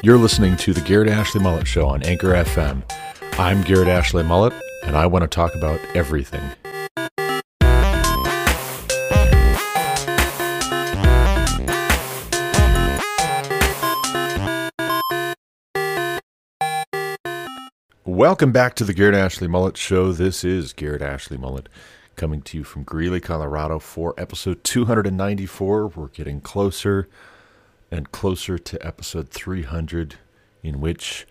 You're listening to the Garrett Ashley Mullet Show on Anchor FM. I'm Garrett Ashley Mullet, and I want to talk about everything. Welcome back to the Garrett Ashley Mullet Show. This is Garrett Ashley Mullet coming to you from Greeley, Colorado for episode 294. We're getting closer and closer to episode 300, in which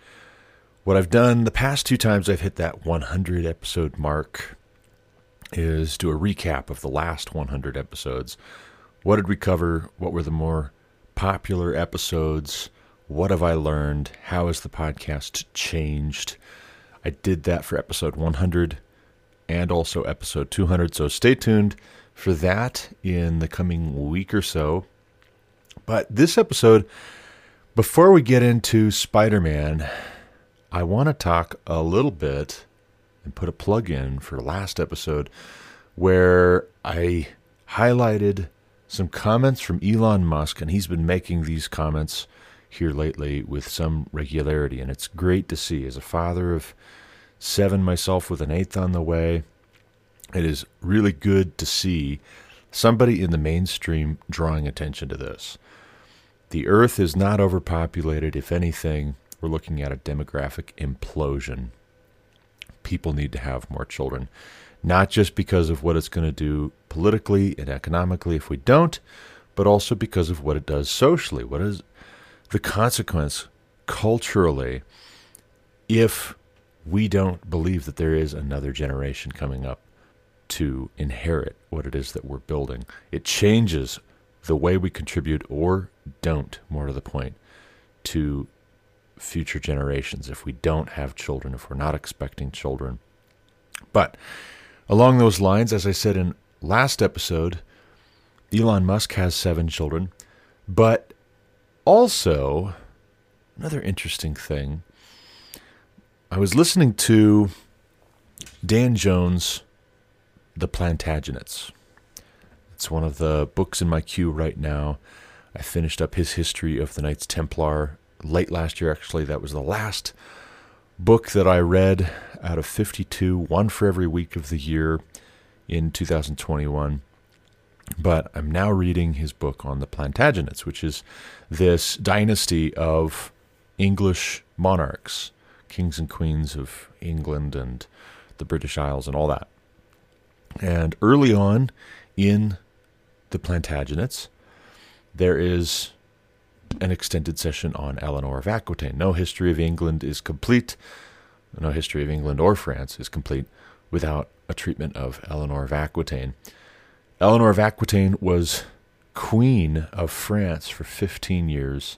what I've done the past two times I've hit that 100 episode mark is do a recap of the last 100 episodes. What did we cover? What were the more popular episodes? What have I learned? How has the podcast changed? I did that for episode 100 and also episode 200. So stay tuned for that in the coming week or so. But this episode, before we get into Spider Man, I want to talk a little bit and put a plug in for last episode where I highlighted some comments from Elon Musk, and he's been making these comments here lately with some regularity, and it's great to see. As a father of seven myself with an eighth on the way, it is really good to see somebody in the mainstream drawing attention to this. The earth is not overpopulated. If anything, we're looking at a demographic implosion. People need to have more children, not just because of what it's going to do politically and economically if we don't, but also because of what it does socially. What is the consequence culturally if we don't believe that there is another generation coming up to inherit what it is that we're building. It changes the way we contribute or don't, more to the point, to future generations if we don't have children, if we're not expecting children. But along those lines, as I said in last episode, Elon Musk has seven children, but also another interesting thing I was listening to Dan Jones' The Plantagenets. It's one of the books in my queue right now. I finished up his history of the Knights Templar late last year, actually. That was the last book that I read out of 52, one for every week of the year in 2021. But I'm now reading his book on the Plantagenets, which is this dynasty of English monarchs kings and queens of England and the British Isles and all that. And early on in the Plantagenets, there is an extended session on Eleanor of Aquitaine. No history of England is complete, no history of England or France is complete without a treatment of Eleanor of Aquitaine. Eleanor of Aquitaine was queen of France for 15 years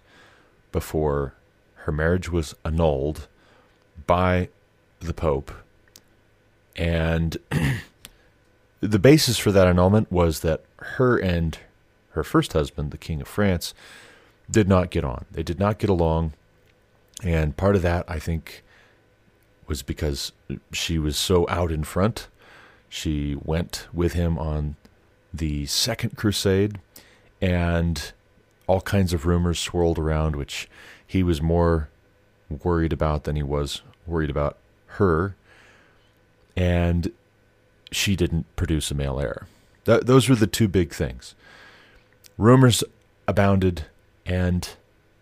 before her marriage was annulled by the Pope. And the basis for that annulment was that her and her first husband, the King of France, did not get on. They did not get along. And part of that, I think, was because she was so out in front. She went with him on the Second Crusade, and all kinds of rumors swirled around, which he was more worried about than he was worried about her, and she didn't produce a male heir. Th- those were the two big things. Rumors abounded, and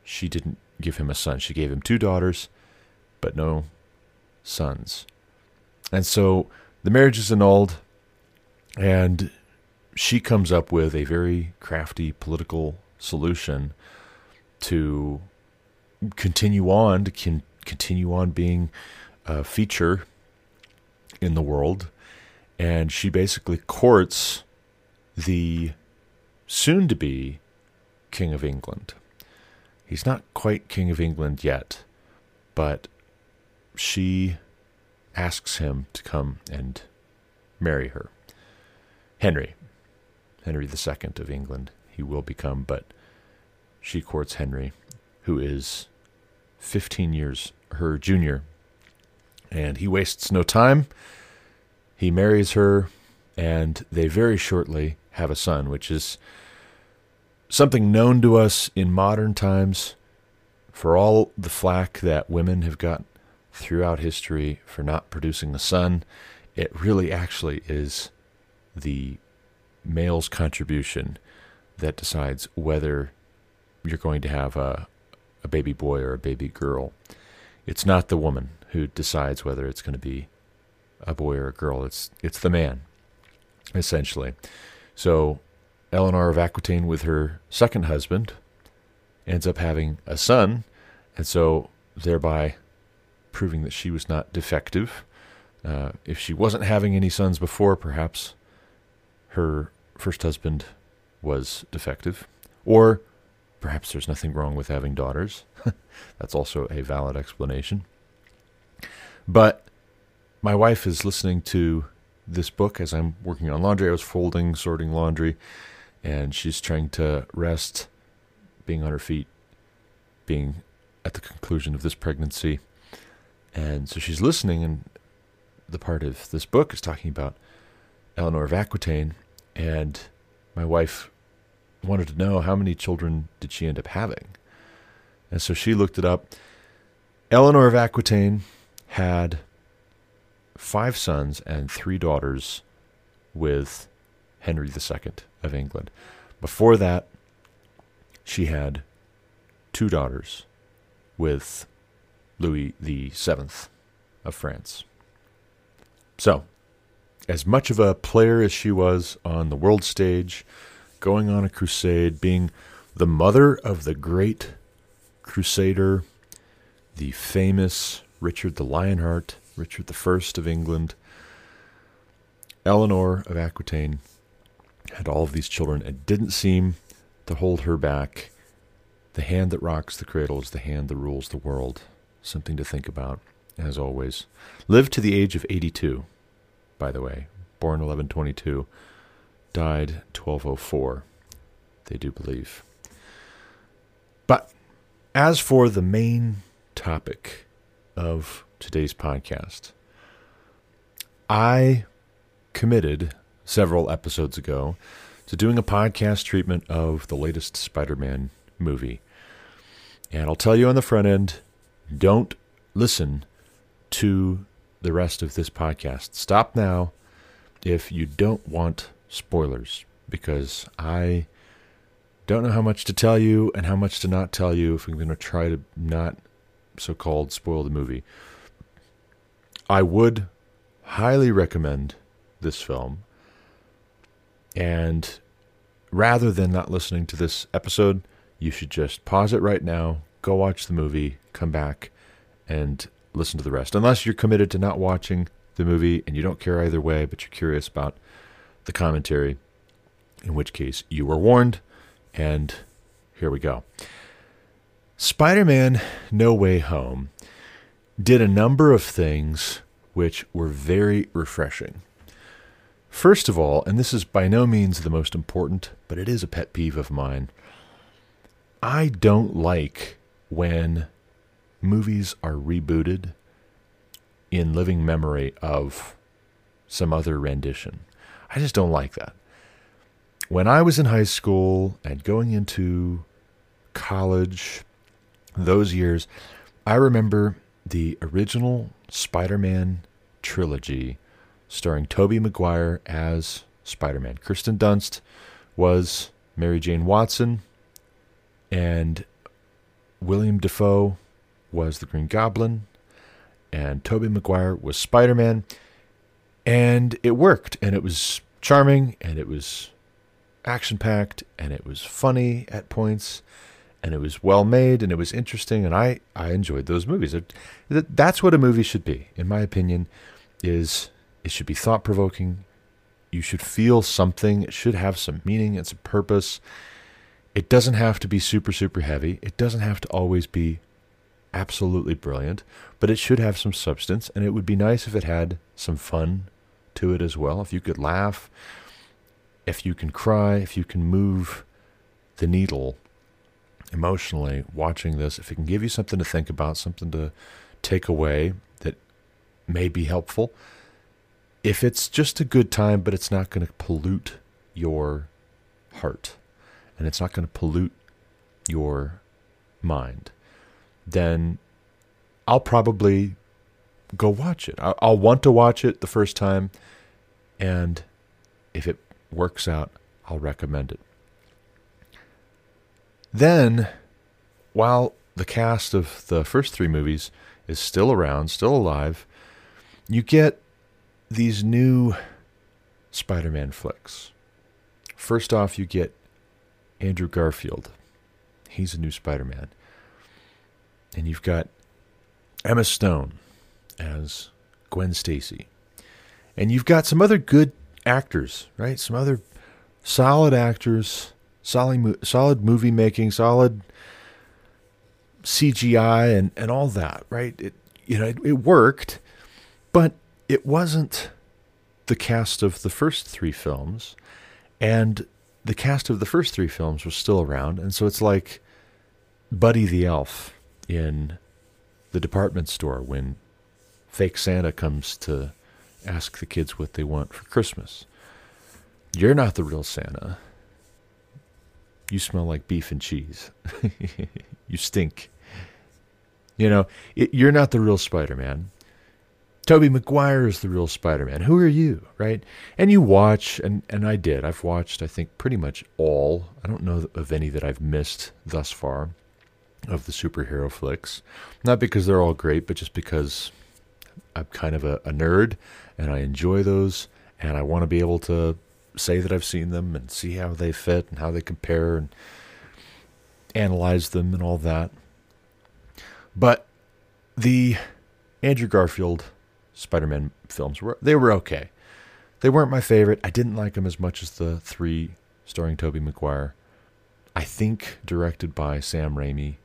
she didn't give him a son. She gave him two daughters, but no sons. And so the marriage is annulled, and she comes up with a very crafty political solution to continue on, to con- continue on being a feature in the world. And she basically courts the soon to be King of England. He's not quite King of England yet, but she asks him to come and marry her. Henry, Henry II of England, he will become, but she courts Henry, who is 15 years her junior. And he wastes no time. He marries her, and they very shortly have a son, which is something known to us in modern times for all the flack that women have got throughout history for not producing a son, it really actually is the male's contribution that decides whether you're going to have a, a baby boy or a baby girl. It's not the woman who decides whether it's going to be a boy or a girl. It's it's the man, essentially. So Eleanor of Aquitaine with her second husband ends up having a son, and so thereby proving that she was not defective. Uh, if she wasn't having any sons before, perhaps her first husband was defective. Or perhaps there's nothing wrong with having daughters. That's also a valid explanation. But my wife is listening to this book as I'm working on laundry. I was folding, sorting laundry, and she's trying to rest, being on her feet, being at the conclusion of this pregnancy. And so she's listening, and the part of this book is talking about Eleanor of Aquitaine, and my wife wanted to know how many children did she end up having. And so she looked it up. Eleanor of Aquitaine had five sons and three daughters with Henry II of England. Before that, she had two daughters with Louis VII of France. So, as much of a player as she was on the world stage, going on a crusade, being the mother of the great crusader, the famous Richard the Lionheart, Richard I of England, Eleanor of Aquitaine had all of these children. It didn't seem to hold her back. The hand that rocks the cradle is the hand that rules the world. Something to think about, as always. Lived to the age of 82, by the way. Born 1122, died 1204, they do believe. But as for the main topic of today's podcast, I committed several episodes ago to doing a podcast treatment of the latest Spider Man movie. And I'll tell you on the front end don't listen to the rest of this podcast. Stop now if you don't want spoilers, because I don't know how much to tell you and how much to not tell you if I'm going to try to not so called spoil the movie. I would highly recommend this film. And rather than not listening to this episode, you should just pause it right now, go watch the movie, come back, and listen to the rest. Unless you're committed to not watching the movie and you don't care either way, but you're curious about the commentary, in which case you were warned. And here we go. Spider Man No Way Home did a number of things which were very refreshing. First of all, and this is by no means the most important, but it is a pet peeve of mine, I don't like when movies are rebooted in living memory of some other rendition. I just don't like that. When I was in high school and going into college, those years, I remember the original Spider Man trilogy starring Tobey Maguire as Spider Man. Kirsten Dunst was Mary Jane Watson, and William Dafoe was the Green Goblin, and Tobey Maguire was Spider Man. And it worked, and it was charming, and it was action packed, and it was funny at points, and it was well made, and it was interesting, and I, I enjoyed those movies. That's what a movie should be, in my opinion, is it should be thought provoking. You should feel something. It should have some meaning and some purpose. It doesn't have to be super, super heavy. It doesn't have to always be absolutely brilliant, but it should have some substance, and it would be nice if it had some fun to it as well. If you could laugh, if you can cry, if you can move the needle emotionally watching this, if it can give you something to think about, something to take away that may be helpful, if it's just a good time, but it's not going to pollute your heart and it's not going to pollute your mind, then I'll probably go watch it. I'll, want to watch it the first time, and if it works out, I'll recommend it. Then, while the cast of the first three movies is still around, still alive, you get these new Spider Man flicks. First off, you get Andrew Garfield. He's a new Spider Man. And you've got Emma Stone as Gwen Stacy. And you've got some other good actors, right? Some other solid actors, solid, solid movie making, solid CGI, and, and all that, right? It, you know, it, it worked, but it wasn't the cast of the first three films. And the cast of the first three films was still around. And so it's like Buddy the Elf in the department store when fake Santa comes to ask the kids what they want for Christmas. You're not the real Santa. You smell like beef and cheese. you stink. You know, it, you're not the real Spider Man. Tobey Maguire is the real Spider Man. Who are you, right? And you watch, and, and I did. I've watched, I think, pretty much all. I don't know of any that I've missed thus far of the superhero flicks. Not because they're all great, but just because I'm kind of a, a nerd and I enjoy those, and I want to be able to say that I've seen them and see how they fit and how they compare and analyze them and all that. But the Andrew Garfield Spider-Man films were they were okay. They weren't my favorite. I didn't like them as much as the three starring Tobey Maguire. I think directed by Sam Raimi.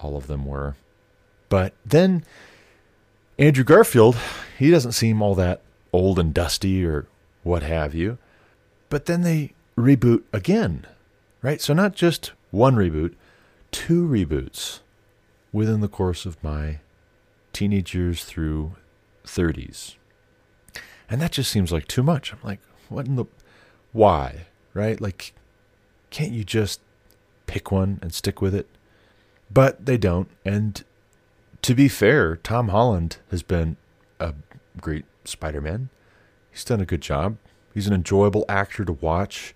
All of them were. But then Andrew Garfield, he doesn't seem all that old and dusty or what have you. But then they reboot again, right? So not just one reboot, two reboots within the course of my teenage years through 30s. And that just seems like too much. I'm like, what in the why, right? Like can't you just pick one and stick with it? But they don't. And to be fair, Tom Holland has been a great Spider Man. He's done a good job. He's an enjoyable actor to watch,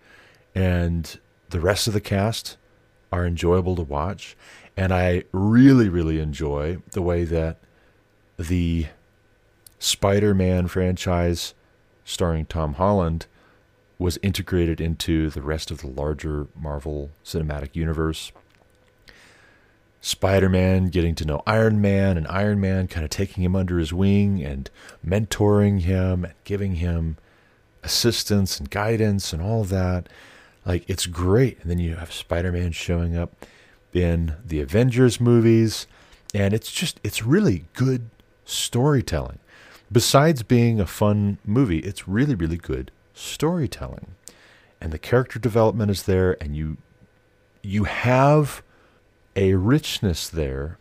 and the rest of the cast are enjoyable to watch. And I really, really enjoy the way that the Spider Man franchise starring Tom Holland was integrated into the rest of the larger Marvel Cinematic Universe. Spider Man getting to know Iron Man, and Iron Man kind of taking him under his wing and mentoring him and giving him assistance and guidance and all that. Like, it's great. And then you have Spider Man showing up in the Avengers movies, and it's just, it's really good storytelling. Besides being a fun movie, it's really, really good storytelling. And the character development is there, and you you have a richness there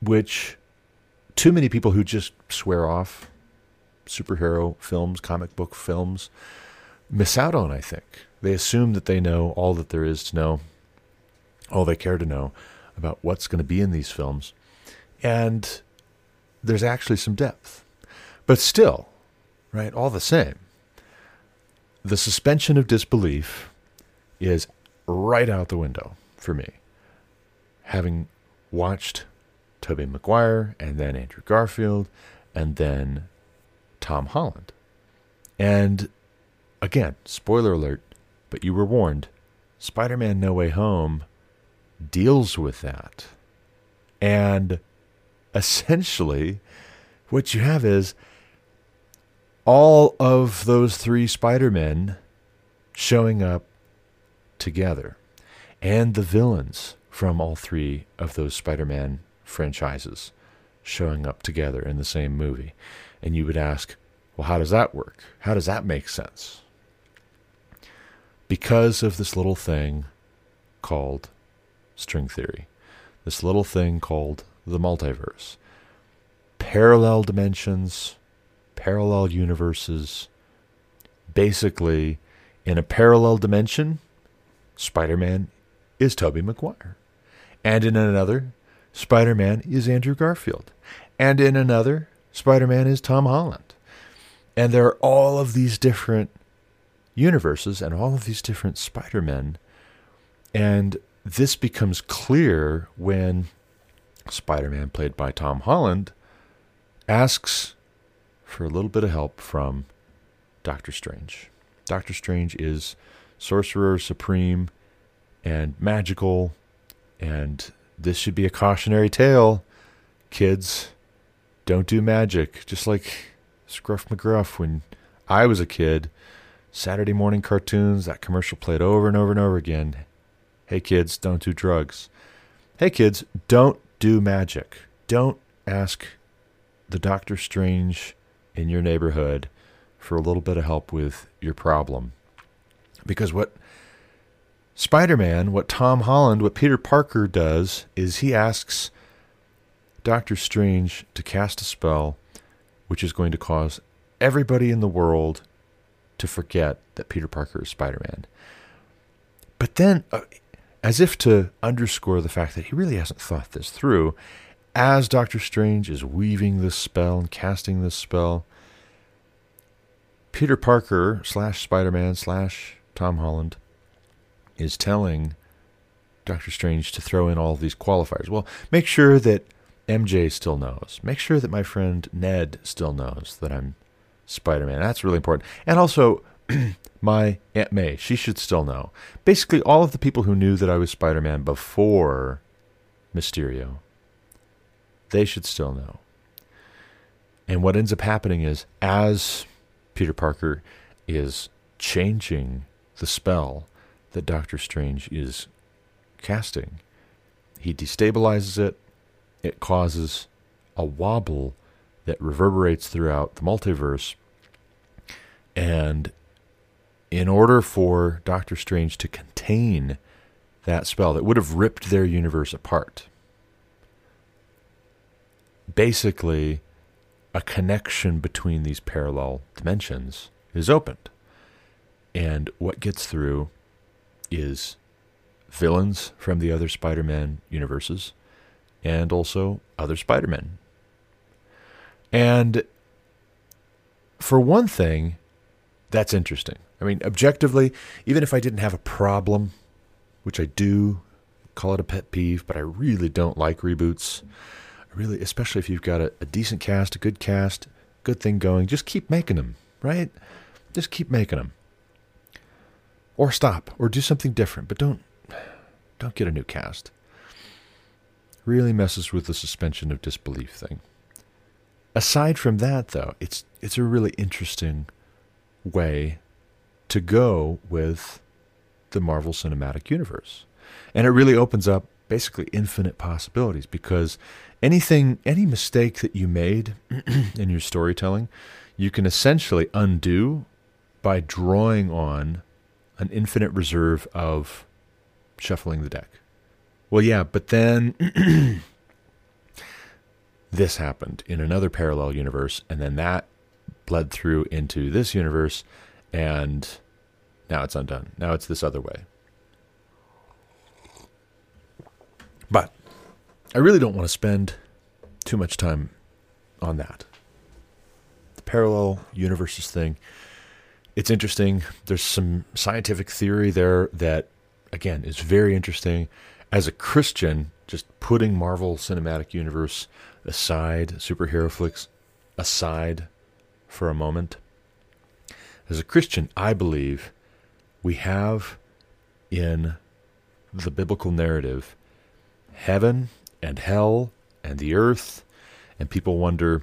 which too many people who just swear off superhero films, comic book films, miss out on, I think. They assume that they know all that there is to know, all they care to know about what's going to be in these films. And there's actually some depth. But still, right, all the same, the suspension of disbelief is right out the window for me having watched Tobey Maguire and then Andrew Garfield and then Tom Holland. And again, spoiler alert, but you were warned Spider Man No Way Home deals with that. And essentially, what you have is all of those three Spider Men showing up together and the villains from all three of those Spider Man franchises showing up together in the same movie. And you would ask, well, how does that work? How does that make sense? Because of this little thing called string theory, this little thing called the multiverse. Parallel dimensions, parallel universes. Basically, in a parallel dimension, Spider Man is Tobey Maguire. And in another Spider Man is Andrew Garfield. And in another, Spider Man is Tom Holland. And there are all of these different universes and all of these different Spider Men. And this becomes clear when Spider Man, played by Tom Holland, asks for a little bit of help from Doctor Strange. Doctor Strange is sorcerer supreme and magical, and this should be a cautionary tale. Kids, don't do magic. Just like Scruff McGruff when I was a kid, Saturday morning cartoons, that commercial played over and over and over again. Hey kids, don't do drugs. Hey kids, don't do magic. Don't ask the Doctor Strange in your neighborhood for a little bit of help with your problem. Because what Spider Man, what Tom Holland, what Peter Parker does is he asks Doctor Strange to cast a spell which is going to cause everybody in the world to forget that Peter Parker is Spider Man. But then, uh, as if to underscore the fact that he really hasn't thought this through, as Doctor Strange is weaving this spell and casting this spell, Peter Parker slash Spider Man slash Tom Holland is telling Doctor Strange to throw in all these qualifiers. Well, make sure that MJ still knows. Make sure that my friend Ned still knows that I'm Spider Man. That's really important. And also, my Aunt May, she should still know. Basically, all of the people who knew that I was Spider Man before Mysterio, they should still know. And what ends up happening is, as Peter Parker is changing the spell that Doctor Strange is casting. He destabilizes it, it causes a wobble that reverberates throughout the multiverse. And in order for Doctor Strange to contain that spell that would have ripped their universe apart, basically, a connection between these parallel dimensions is opened. And what gets through is villains from the other Spider Man universes and also other Spider Men. And for one thing, that's interesting. I mean, objectively, even if I didn't have a problem, which I do, call it a pet peeve, but I really don't like reboots. I really, especially if you've got a, a decent cast, a good cast, good thing going, just keep making them, right? Just keep making them or stop or do something different but don't don't get a new cast. Really messes with the suspension of disbelief thing. Aside from that though it's it's a really interesting way to go with the Marvel Cinematic Universe. And it really opens up basically infinite possibilities because anything any mistake that you made in your storytelling you can essentially undo by drawing on an infinite reserve of shuffling the deck. Well, yeah, but then this happened in another parallel universe, and then that bled through into this universe, and now it's undone. Now it's this other way. But I really don't want to spend too much time on that. The parallel universes thing it's interesting. There's some scientific theory there that, again, is very interesting. As a Christian, just putting Marvel Cinematic Universe aside, superhero flicks aside for a moment. As a Christian, I believe we have in the biblical narrative heaven and hell and the earth, and people wonder,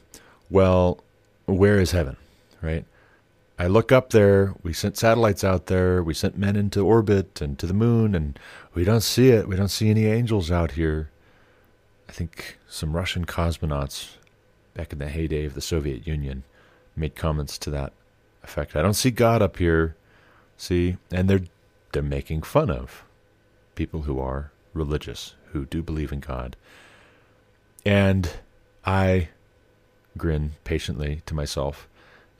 well, where is heaven, right? I look up there. We sent satellites out there. We sent men into orbit and to the moon, and we don't see it. We don't see any angels out here. I think some Russian cosmonauts back in the heyday of the Soviet Union made comments to that effect. I don't see God up here. See, and they're they're making fun of people who are religious, who do believe in God. And I grin patiently to myself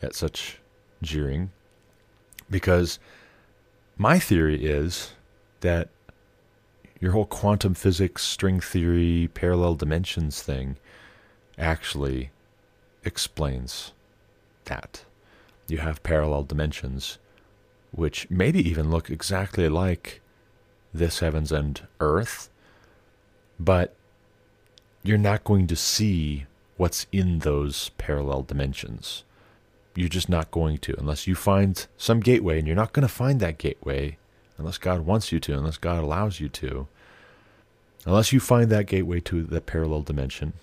at such jeering because my theory is that your whole quantum physics, string theory, parallel dimensions thing actually explains that. You have parallel dimensions, which maybe even look exactly like this heavens and earth, but you're not going to see what's in those parallel dimensions. You're just not going to unless you find some gateway, and you're not going to find that gateway unless God wants you to, unless God allows you to. Unless you find that gateway to the parallel dimension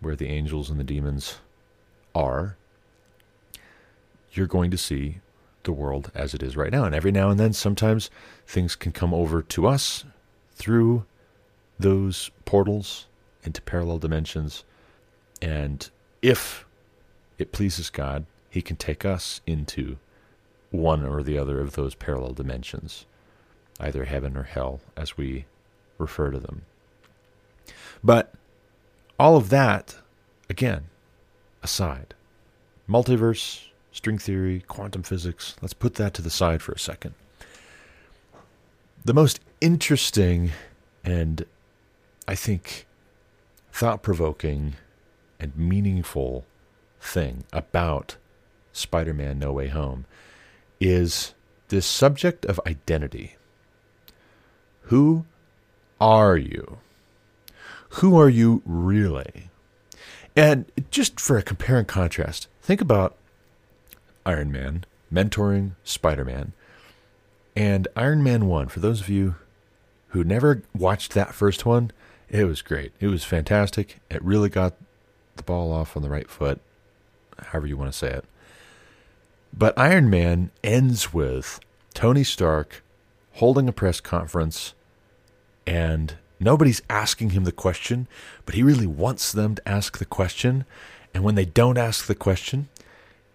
where the angels and the demons are, you're going to see the world as it is right now. And every now and then, sometimes things can come over to us through those portals into parallel dimensions. And if it pleases God, He can take us into one or the other of those parallel dimensions, either heaven or hell, as we refer to them. But all of that, again, aside, multiverse, string theory, quantum physics, let's put that to the side for a second. The most interesting and I think thought provoking and meaningful thing about Spider Man No Way Home is this subject of identity. Who are you? Who are you really? And just for a compare and contrast, think about Iron Man mentoring Spider Man and Iron Man 1. For those of you who never watched that first one, it was great. It was fantastic. It really got the ball off on the right foot, however you want to say it. But Iron Man ends with Tony Stark holding a press conference and nobody's asking him the question, but he really wants them to ask the question. And when they don't ask the question,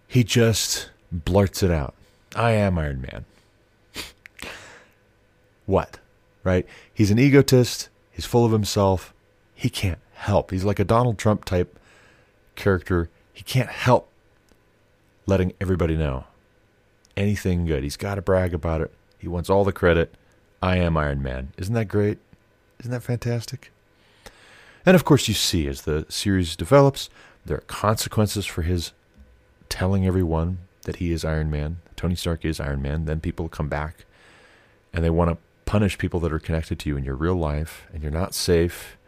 he just blurts it out I am Iron Man. what? Right? He's an egotist. He's full of himself. He can't help. He's like a Donald Trump type character. He can't help letting everybody know anything good. He's got to brag about it. He wants all the credit. I am Iron Man. Isn't that great? Isn't that fantastic? And of course, you see as the series develops, there are consequences for his telling everyone that he is Iron Man. Tony Stark is Iron Man. Then people come back and they want to punish people that are connected to you in your real life, and you're not safe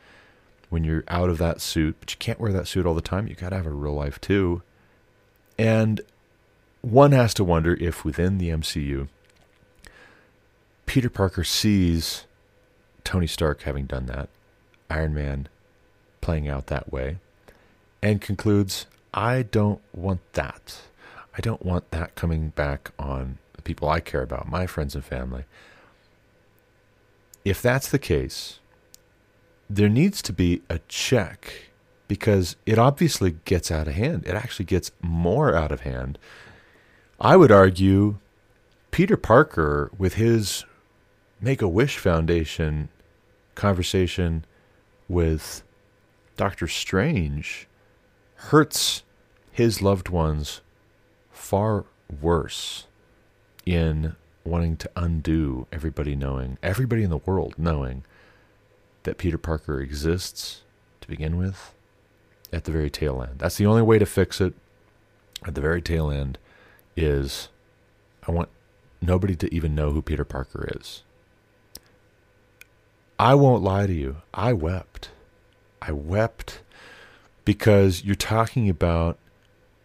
when you're out of that suit, but you can't wear that suit all the time. You got to have a real life too. And one has to wonder if within the MCU, Peter Parker sees Tony Stark having done that, Iron Man playing out that way, and concludes, I don't want that. I don't want that coming back on the people I care about, my friends and family. If that's the case, there needs to be a check because it obviously gets out of hand. It actually gets more out of hand. I would argue Peter Parker, with his Make a Wish Foundation conversation with Doctor Strange hurts his loved ones far worse in wanting to undo everybody knowing, everybody in the world knowing that Peter Parker exists to begin with at the very tail end. That's the only way to fix it at the very tail end is I want nobody to even know who Peter Parker is. I won't lie to you. I wept. I wept because you're talking about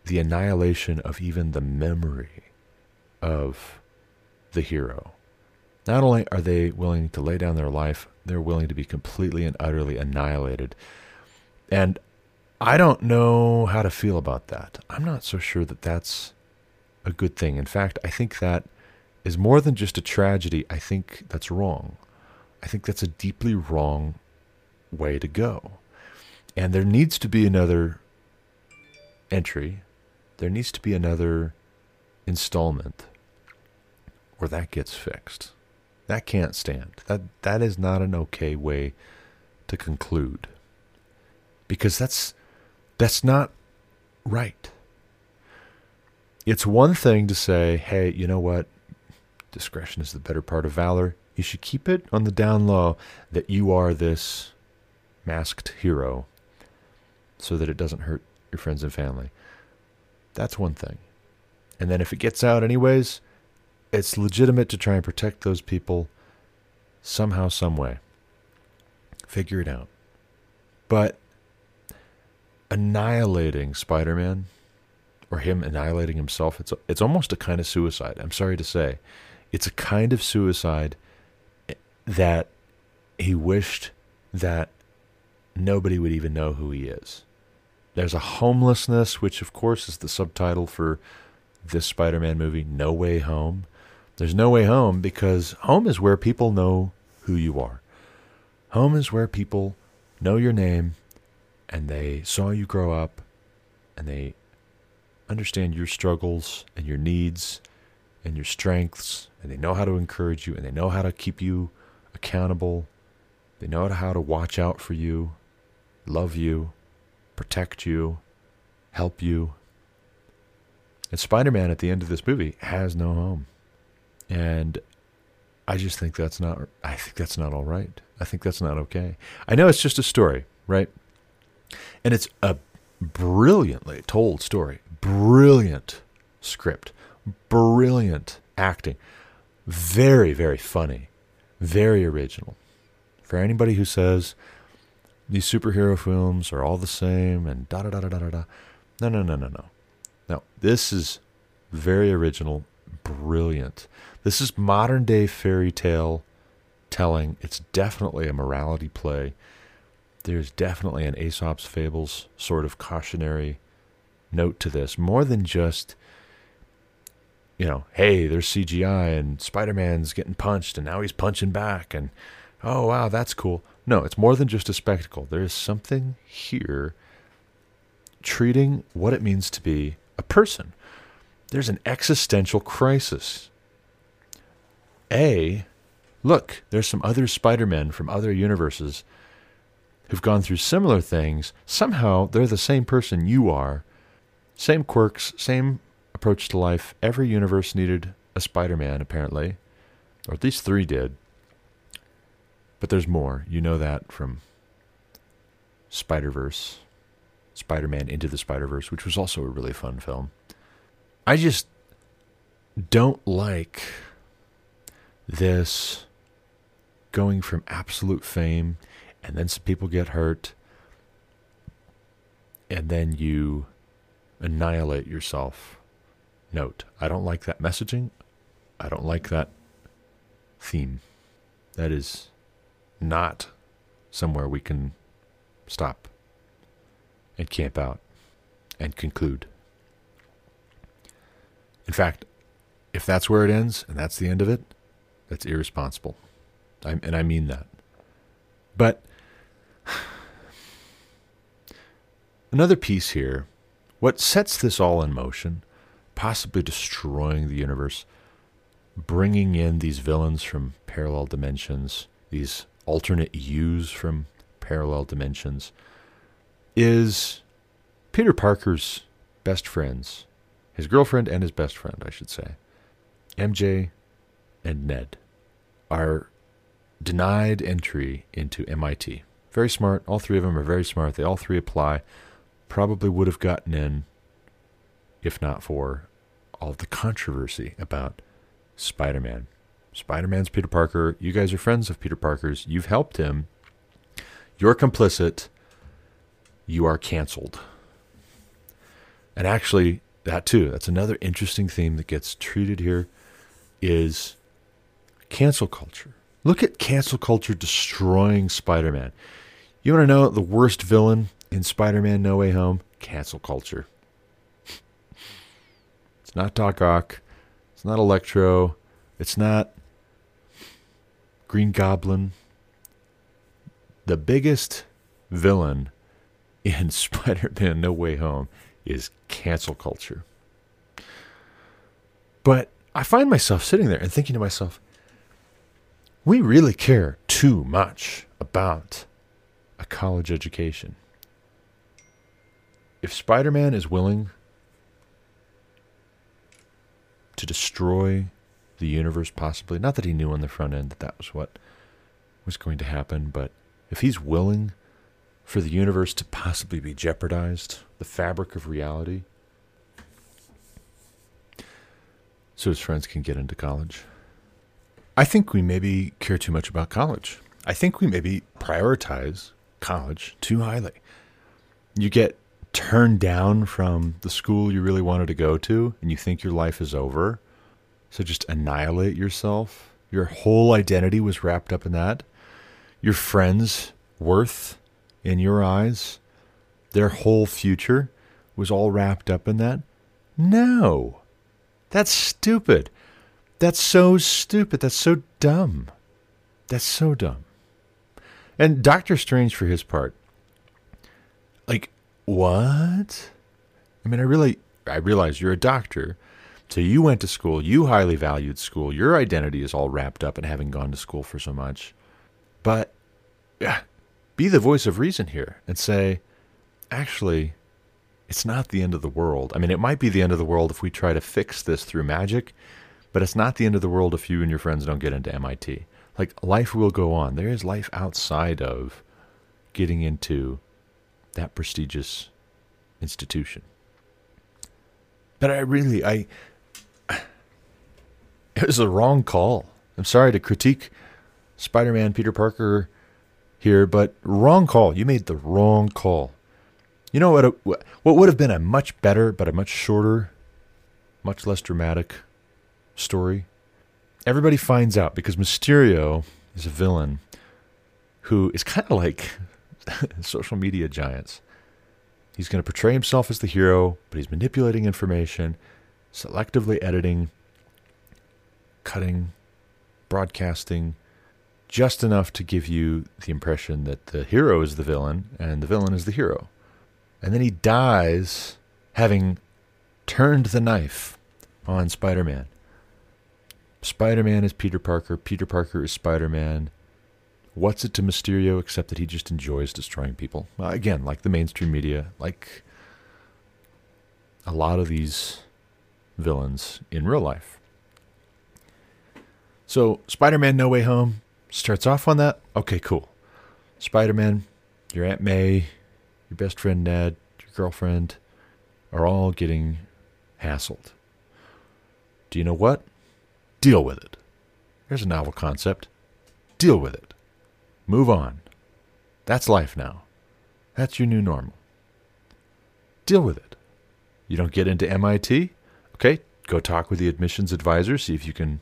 the annihilation of even the memory of the hero. Not only are they willing to lay down their life, they're willing to be completely and utterly annihilated. And I don't know how to feel about that. I'm not so sure that that's a good thing. In fact, I think that is more than just a tragedy. I think that's wrong. I think that's a deeply wrong way to go. And there needs to be another entry, there needs to be another installment where that gets fixed. That can't stand. That that is not an okay way to conclude. Because that's that's not right. It's one thing to say, "Hey, you know what? Discretion is the better part of valor." you should keep it on the down low that you are this masked hero so that it doesn't hurt your friends and family. That's one thing. And then if it gets out anyways, it's legitimate to try and protect those people somehow, some way. Figure it out. But annihilating Spider Man or him annihilating himself, it's, it's almost a kind of suicide. I'm sorry to say. It's a kind of suicide that he wished that nobody would even know who he is. There's a homelessness, which of course is the subtitle for this Spider Man movie, No Way Home. There's no way home because home is where people know who you are. Home is where people know your name and they saw you grow up and they understand your struggles and your needs and your strengths and they know how to encourage you and they know how to keep you accountable. They know how to watch out for you, love you, protect you, help you. And Spider Man at the end of this movie has no home. And I just think that's not I think that's not all right. I think that's not okay. I know it's just a story, right? And it's a brilliantly told story, brilliant script, brilliant acting, very, very funny, very original. For anybody who says these superhero films are all the same and da da da da da da, no, no, no, no, no. No, this is very original, brilliant. This is modern day fairy tale telling. It's definitely a morality play there's definitely an Aesop's Fables sort of cautionary note to this, more than just, you know, hey, there's CGI and Spider Man's getting punched and now he's punching back and, oh, wow, that's cool. No, it's more than just a spectacle. There is something here treating what it means to be a person. There's an existential crisis. A, look, there's some other Spider Men from other universes who've gone through similar things, somehow they're the same person you are. Same quirks, same approach to life. Every universe needed a Spider Man, apparently. Or at least three did. But there's more. You know that from Spider Verse, Spider Man Into the Spider Verse, which was also a really fun film. I just don't like this going from absolute fame and then some people get hurt, and then you annihilate yourself. Note, I don't like that messaging. I don't like that theme. That is not somewhere we can stop and camp out and conclude. In fact, if that's where it ends and that's the end of it, that's irresponsible. I, and I mean that. But Another piece here what sets this all in motion, possibly destroying the universe, bringing in these villains from parallel dimensions, these alternate yous from parallel dimensions, is Peter Parker's best friends, his girlfriend and his best friend, I should say, MJ and Ned, are denied entry into MIT. Very smart. All three of them are very smart. They all three apply. Probably would have gotten in if not for all the controversy about Spider Man. Spider Man's Peter Parker. You guys are friends of Peter Parker's. You've helped him. You're complicit. You are canceled. And actually, that too, that's another interesting theme that gets treated here is cancel culture. Look at cancel culture destroying Spider Man. You want to know the worst villain in Spider Man No Way Home? Cancel culture. it's not Doc Ock. It's not Electro. It's not Green Goblin. The biggest villain in Spider Man No Way Home is cancel culture. But I find myself sitting there and thinking to myself, we really care too much about a college education. If Spider Man is willing to destroy the universe possibly. Not that he knew on the front end that that was what was going to happen, but if he's willing for the universe to possibly be jeopardized, the fabric of reality, so his friends can get into college. I think we maybe care too much about college. I think we maybe prioritize college too highly. You get turned down from the school you really wanted to go to, and you think your life is over. So just annihilate yourself. Your whole identity was wrapped up in that. Your friends' worth in your eyes, their whole future was all wrapped up in that. No. That's stupid. That's so stupid. That's so dumb. That's so dumb. And Doctor Strange, for his part, like, what? I mean, I really, I realize you're a doctor. So you went to school, you highly valued school, your identity is all wrapped up in having gone to school for so much. But yeah, be the voice of reason here and say, actually, it's not the end of the world. I mean, it might be the end of the world if we try to fix this through magic, but it's not the end of the world if you and your friends don't get into MIT. Like, life will go on. There is life outside of getting into that prestigious institution. But I really, I, it was a wrong call. I'm sorry to critique Spider Man Peter Parker here, but wrong call. You made the wrong call. You know what? What would have been a much better, but a much shorter, much less dramatic story? Everybody finds out because Mysterio is a villain who is kind of like social media giants. He's going to portray himself as the hero, but he's manipulating information, selectively editing, cutting, broadcasting, just enough to give you the impression that the hero is the villain and the villain is the hero. And then he dies having turned the knife on Spider Man. Spider Man is Peter Parker, Peter Parker is Spider Man. What's it to Mysterio except that he just enjoys destroying people? Well, again, like the mainstream media, like a lot of these villains in real life. So, Spider Man No Way Home starts off on that. Okay, cool. Spider Man, your Aunt May, your best friend Ned, your girlfriend are all getting hassled. Do you know what? Deal with it. There's a novel concept. Deal with it. Move on. That's life now. That's your new normal. Deal with it. You don't get into MIT? Okay, go talk with the admissions advisor, see if you can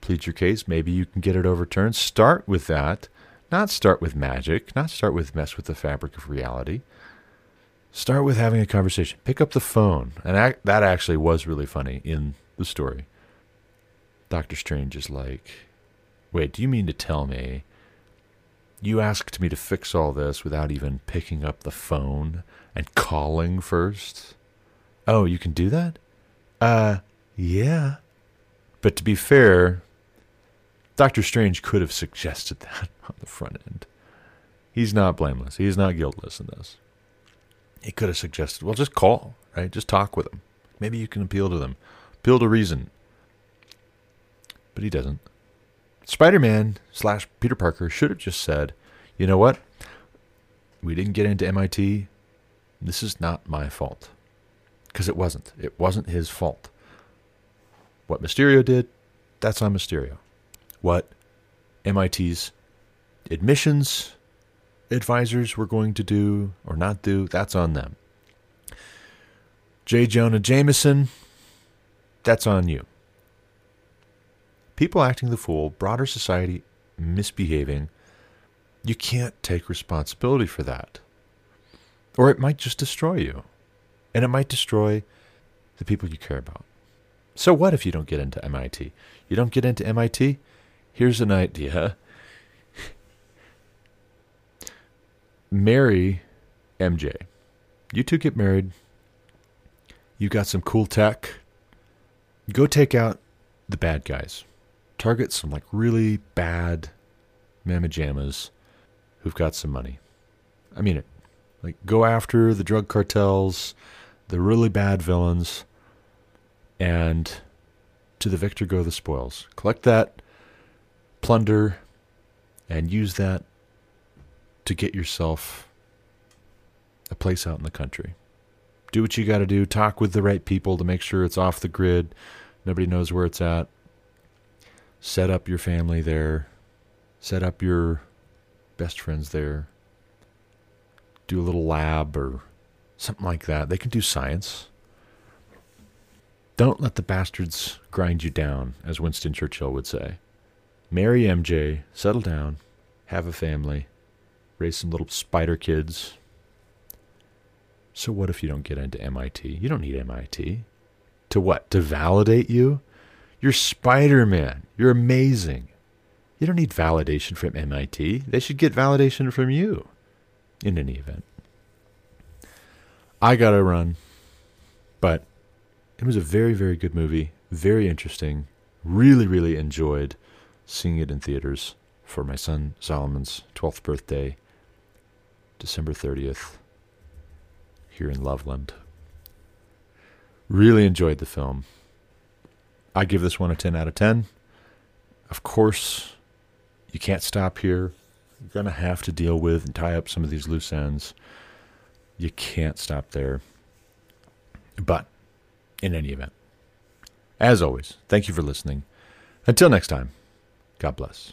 plead your case. Maybe you can get it overturned. Start with that. Not start with magic, not start with mess with the fabric of reality. Start with having a conversation. Pick up the phone. And that actually was really funny in the story. Doctor Strange is like, Wait, do you mean to tell me you asked me to fix all this without even picking up the phone and calling first? Oh, you can do that? Uh, yeah. But to be fair, Doctor Strange could have suggested that on the front end. He's not blameless. He's not guiltless in this. He could have suggested, well, just call, right? Just talk with them. Maybe you can appeal to them, appeal to reason. But he doesn't. Spider Man slash Peter Parker should have just said, you know what? We didn't get into MIT. This is not my fault. Because it wasn't. It wasn't his fault. What Mysterio did, that's on Mysterio. What MIT's admissions advisors were going to do or not do, that's on them. J. Jonah Jameson, that's on you people acting the fool, broader society misbehaving, you can't take responsibility for that. Or it might just destroy you. And it might destroy the people you care about. So what if you don't get into MIT? You don't get into MIT? Here's an idea. Marry MJ. You two get married. You got some cool tech. Go take out the bad guys target some like really bad mamma jammas who've got some money. I mean it. Like go after the drug cartels, the really bad villains, and to the victor go the spoils. Collect that plunder and use that to get yourself a place out in the country. Do what you got to do. Talk with the right people to make sure it's off the grid. Nobody knows where it's at. Set up your family there. Set up your best friends there. Do a little lab or something like that. They can do science. Don't let the bastards grind you down, as Winston Churchill would say. Marry MJ, settle down, have a family, raise some little spider kids. So, what if you don't get into MIT? You don't need MIT. To what? To validate you? You're Spider Man. You're amazing. You don't need validation from MIT. They should get validation from you, in any event. I got to run, but it was a very, very good movie. Very interesting. Really, really enjoyed seeing it in theaters for my son Solomon's 12th birthday, December 30th, here in Loveland. Really enjoyed the film. I give this one a 10 out of 10. Of course, you can't stop here. You're going to have to deal with and tie up some of these loose ends. You can't stop there. But in any event, as always, thank you for listening. Until next time, God bless.